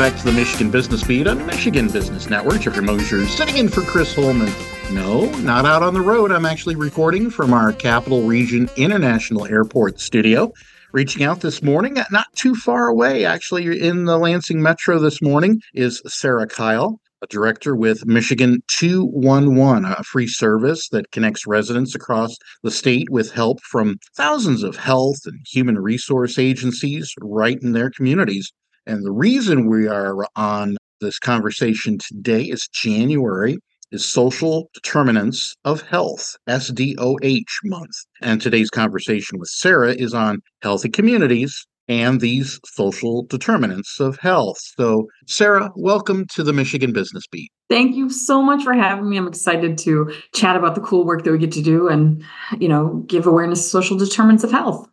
back to the Michigan Business Beat on Michigan Business Network. Jeffrey Mosher sitting in for Chris Holman. No, not out on the road. I'm actually recording from our Capital Region International Airport studio. Reaching out this morning, not too far away, actually, in the Lansing Metro this morning, is Sarah Kile, a director with Michigan 211, a free service that connects residents across the state with help from thousands of health and human resource agencies right in their communities. And the reason we are on this conversation today is January is Social Determinants of Health, SDOH month. And today's conversation with Sarah is on healthy communities and these social determinants of health. So, Sarah, welcome to the Michigan Business Beat. Thank you so much for having me. I'm excited to chat about the cool work that we get to do and, you know, give awareness to social determinants of health.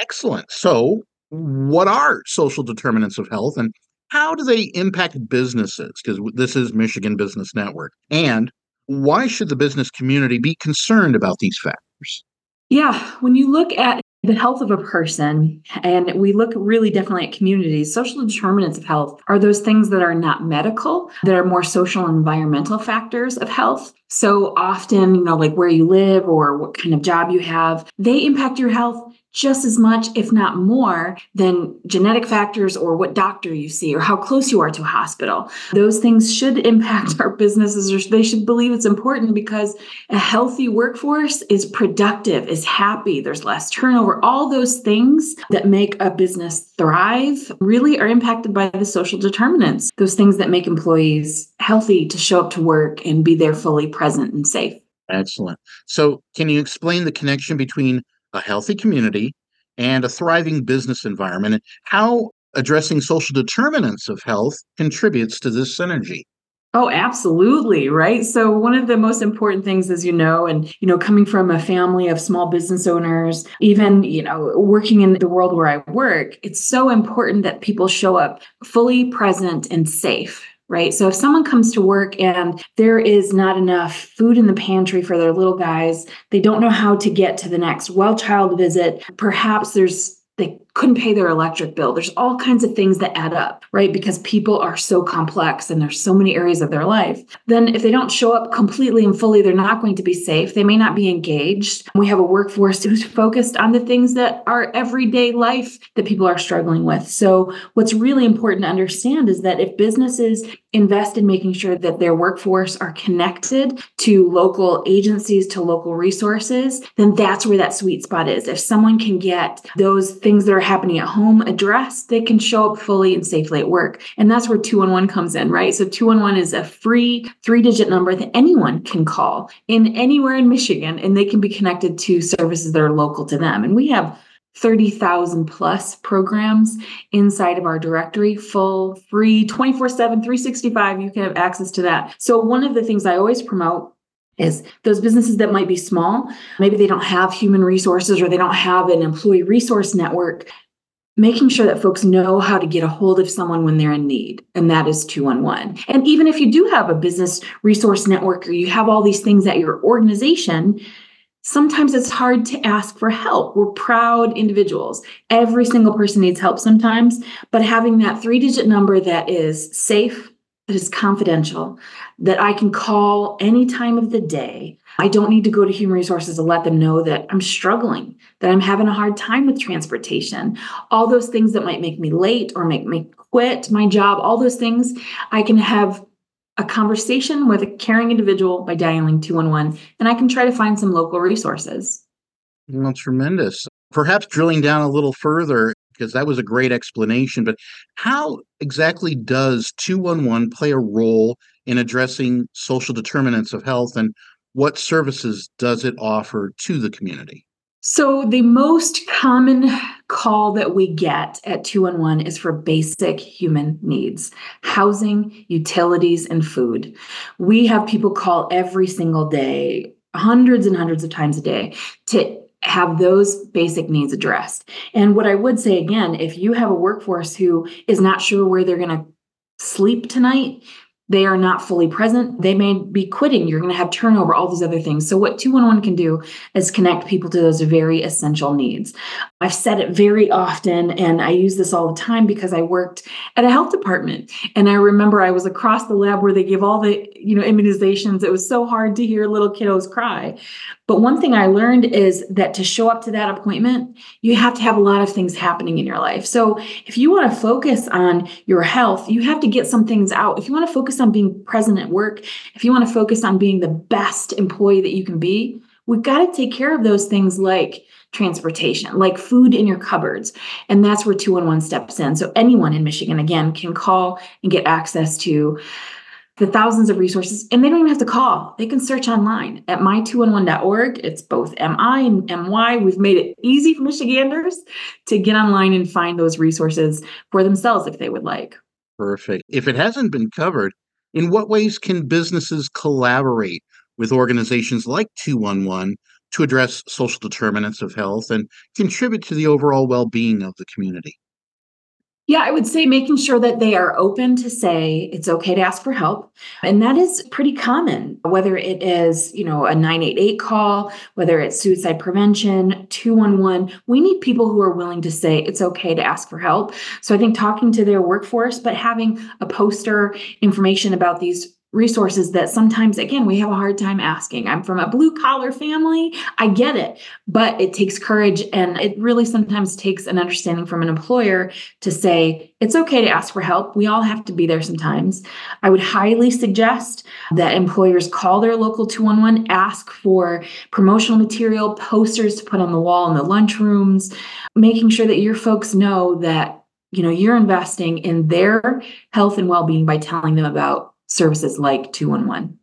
Excellent. So, what are social determinants of health and how do they impact businesses? Because this is Michigan Business Network. And why should the business community be concerned about these factors? Yeah, when you look at the health of a person, and we look really definitely at communities, social determinants of health are those things that are not medical, that are more social and environmental factors of health. So often, you know, like where you live or what kind of job you have, they impact your health just as much, if not more, than genetic factors or what doctor you see or how close you are to a hospital. Those things should impact our businesses or they should believe it's important because a healthy workforce is productive, is happy, there's less turnover. All those things that make a business thrive really are impacted by the social determinants, those things that make employees healthy to show up to work and be there fully present and safe. Excellent. So, can you explain the connection between a healthy community, and a thriving business environment, and how addressing social determinants of health contributes to this synergy. Oh, absolutely. Right. So, one of the most important things, as you know, and, you know, coming from a family of small business owners, even, you know, working in the world where I work, it's so important that people show up fully present and safe right? So if someone comes to work and there is not enough food in the pantry for their little guys, they don't know how to get to the next well child visit, perhaps there's couldn't pay their electric bill. There's all kinds of things that add up, right? Because people are so complex and there's so many areas of their life. Then, if they don't show up completely and fully, they're not going to be safe. They may not be engaged. We have a workforce who's focused on the things that are everyday life that people are struggling with. So, what's really important to understand is that if businesses invest in making sure that their workforce are connected to local agencies, to local resources, then that's where that sweet spot is. If someone can get those things that are happening at home addressed, they can show up fully and safely at work. And that's where 211 comes in, right? So 211 is a free three digit number that anyone can call in anywhere in Michigan, and they can be connected to services that are local to them. And we have 30,000 plus programs inside of our directory, full, free, 24 7, 365. You can have access to that. So, one of the things I always promote is those businesses that might be small, maybe they don't have human resources or they don't have an employee resource network, making sure that folks know how to get a hold of someone when they're in need. And that is 211. And even if you do have a business resource network or you have all these things at your organization, sometimes it's hard to ask for help. We're proud individuals. Every single person needs help sometimes, but having that three digit number that is safe, that is confidential, that I can call any time of the day. I don't need to go to human resources to let them know that I'm struggling, that I'm having a hard time with transportation. All those things that might make me late or make me quit my job, all those things, I can have a conversation with a caring individual by dialing 211, and I can try to find some local resources. Well, tremendous. Perhaps drilling down a little further, because that was a great explanation, but how exactly does 211 play a role in addressing social determinants of health, and what services does it offer to the community? So, the most common call that we get at 211 is for basic human needs housing, utilities, and food. We have people call every single day, hundreds and hundreds of times a day, to have those basic needs addressed. And what I would say again, if you have a workforce who is not sure where they're going to sleep tonight, they are not fully present. They may be quitting. You're going to have turnover, all these other things. So, what 211 can do is connect people to those very essential needs. I've said it very often, and I use this all the time because I worked at a health department. And I remember I was across the lab where they give all the you know immunizations. It was so hard to hear little kiddos cry. But one thing I learned is that to show up to that appointment, you have to have a lot of things happening in your life. So, if you want to focus on your health, you have to get some things out. If you want to focus on being present at work, if you want to focus on being the best employee that you can be, we've got to take care of those things like transportation, like food in your cupboards. And that's where 211 steps in. So anyone in Michigan, again, can call and get access to the thousands of resources, and they don't even have to call. They can search online at my211.org. It's both MI and MY. We've made it easy for Michiganders to get online and find those resources for themselves if they would like. Perfect. If it hasn't been covered, in what ways can businesses collaborate with organizations like 211 to address social determinants of health and contribute to the overall well being of the community? Yeah, I would say making sure that they are open to say it's okay to ask for help. And that is pretty common, whether it is, you know, a 988 call, whether it's suicide prevention, 211. We need people who are willing to say it's okay to ask for help. So I think talking to their workforce, but having a poster information about these resources that sometimes again we have a hard time asking. I'm from a blue collar family. I get it but it takes courage and it really sometimes takes an understanding from an employer to say it's okay to ask for help. We all have to be there sometimes. I would highly suggest that employers call their local 211 ask for promotional material posters to put on the wall in the lunchrooms making sure that your folks know that you know you're investing in their health and well-being by telling them about services like 211.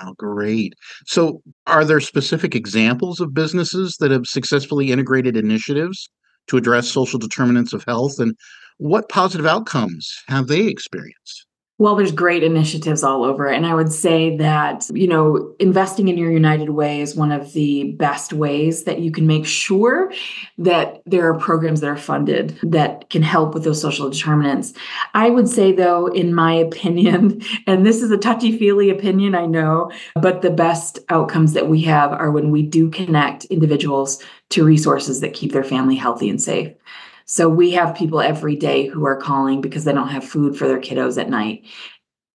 Oh, great. So, are there specific examples of businesses that have successfully integrated initiatives to address social determinants of health? And what positive outcomes have they experienced? Well, there's great initiatives all over. And I would say that, you know, investing in your United Way is one of the best ways that you can make sure that there are programs that are funded that can help with those social determinants. I would say, though, in my opinion, and this is a touchy feely opinion, I know, but the best outcomes that we have are when we do connect individuals to resources that keep their family healthy and safe. So we have people every day who are calling because they don't have food for their kiddos at night.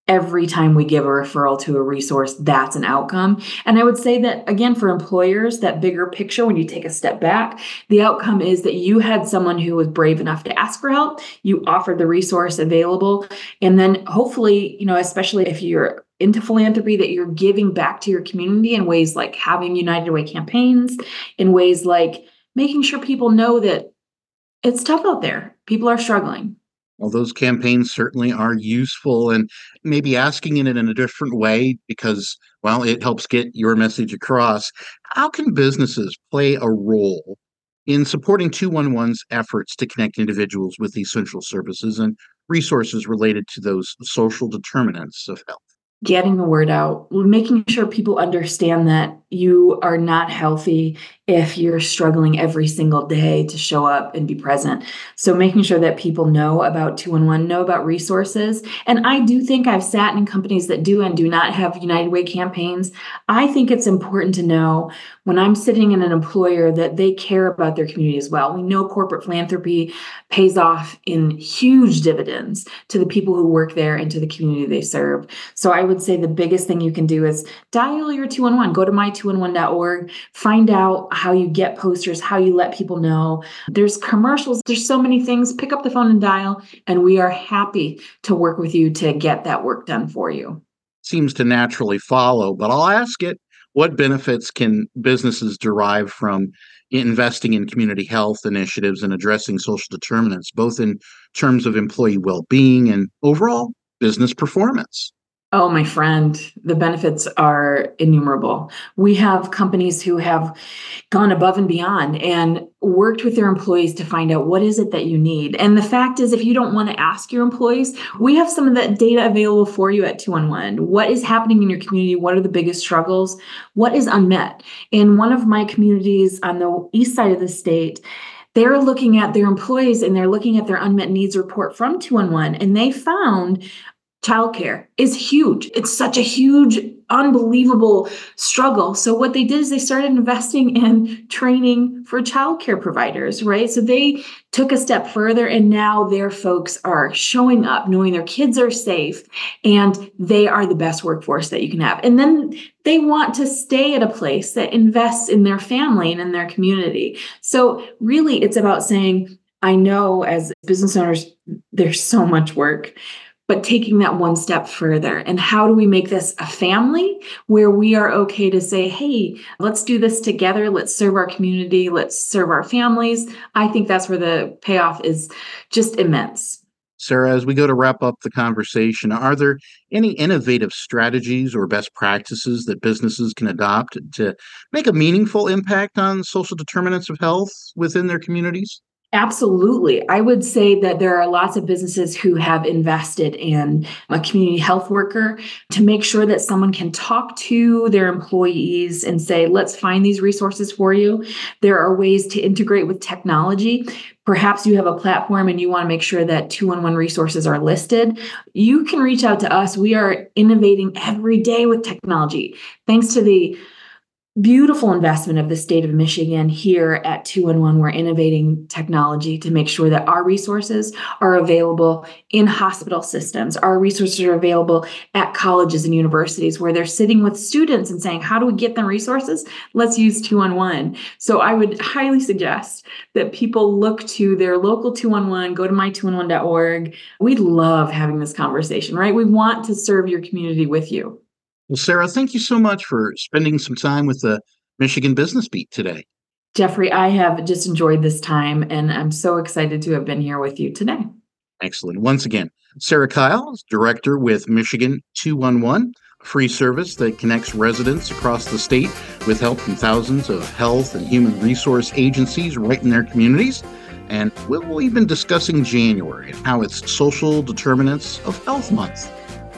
Every time we give a referral to a resource, that's an outcome. And I would say that, again, for employers, that bigger picture, when you take a step back, the outcome is that you had someone who was brave enough to ask for help, you offered the resource available. And then hopefully, you know, especially if you're into philanthropy that you're giving back to your community in ways like having United Way campaigns, in ways like making sure people know that it's tough out there. People are struggling. Well, those campaigns certainly are useful and maybe asking it in a different way because, well, it helps get your message across. How can businesses play a role in supporting 211's efforts to connect individuals with essential services and resources related to those social determinants of health? Getting the word out, making sure people understand that you are not healthy if you're struggling every single day to show up and be present. So making sure that people know about 211, know about resources. And I do think I've sat in companies that do and do not have United Way campaigns. I think it's important to know when I'm sitting in an employer that they care about their community as well. We know corporate philanthropy pays off in huge dividends to the people who work there and to the community they serve. So I would say the biggest thing you can do is dial your 211, go to my 211.org, find out how you get posters, how you let people know. There's commercials, there's so many things. Pick up the phone and dial, and we are happy to work with you to get that work done for you. Seems to naturally follow, but I'll ask it what benefits can businesses derive from investing in community health initiatives and addressing social determinants, both in terms of employee well being and overall business performance? Oh, my friend, the benefits are innumerable. We have companies who have gone above and beyond and worked with their employees to find out what is it that you need. And the fact is, if you don't want to ask your employees, we have some of that data available for you at 211. What is happening in your community? What are the biggest struggles? What is unmet? In one of my communities on the east side of the state, they're looking at their employees and they're looking at their unmet needs report from 211 and they found childcare is huge. It's such a huge, unbelievable struggle. So, what they did is they started investing in training for childcare providers, right? So, they took a step further, and now their folks are showing up knowing their kids are safe and they are the best workforce that you can have. And then they want to stay at a place that invests in their family and in their community. So, really, it's about saying, I know as business owners, there's so much work but taking that one step further. And how do we make this a family where we are okay to say, hey, let's do this together. Let's serve our community. Let's serve our families. I think that's where the payoff is just immense. Sarah, as we go to wrap up the conversation, are there any innovative strategies or best practices that businesses can adopt to make a meaningful impact on social determinants of health within their communities? Absolutely. I would say that there are lots of businesses who have invested in a community health worker to make sure that someone can talk to their employees and say, let's find these resources for you. There are ways to integrate with technology. Perhaps you have a platform and you want to make sure that 211 resources are listed. You can reach out to us. We are innovating every day with technology. Thanks to the beautiful investment of the state of Michigan here at 211. We're innovating technology to make sure that our resources are available in hospital systems. Our resources are available at colleges and universities where they're sitting with students and saying, How do we get them resources? Let's use 211. So I would highly suggest that people look to their local 211, go to my211.org. We love having this conversation, right? We want to serve your community with you. Well, Sarah, thank you so much for spending some time with the Michigan Business Beat today. Jeffrey, I have just enjoyed this time and I'm so excited to have been here with you today. Excellent. Once again, Sarah Kile is director with Michigan 211, a free service that connects residents across the state with help from thousands of health and human resource agencies right in their communities. And we'll even discussing January and how it's social determinants of health month.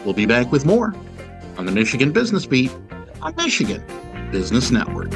We'll be back with more on the Michigan Business Beat on Michigan Business Network.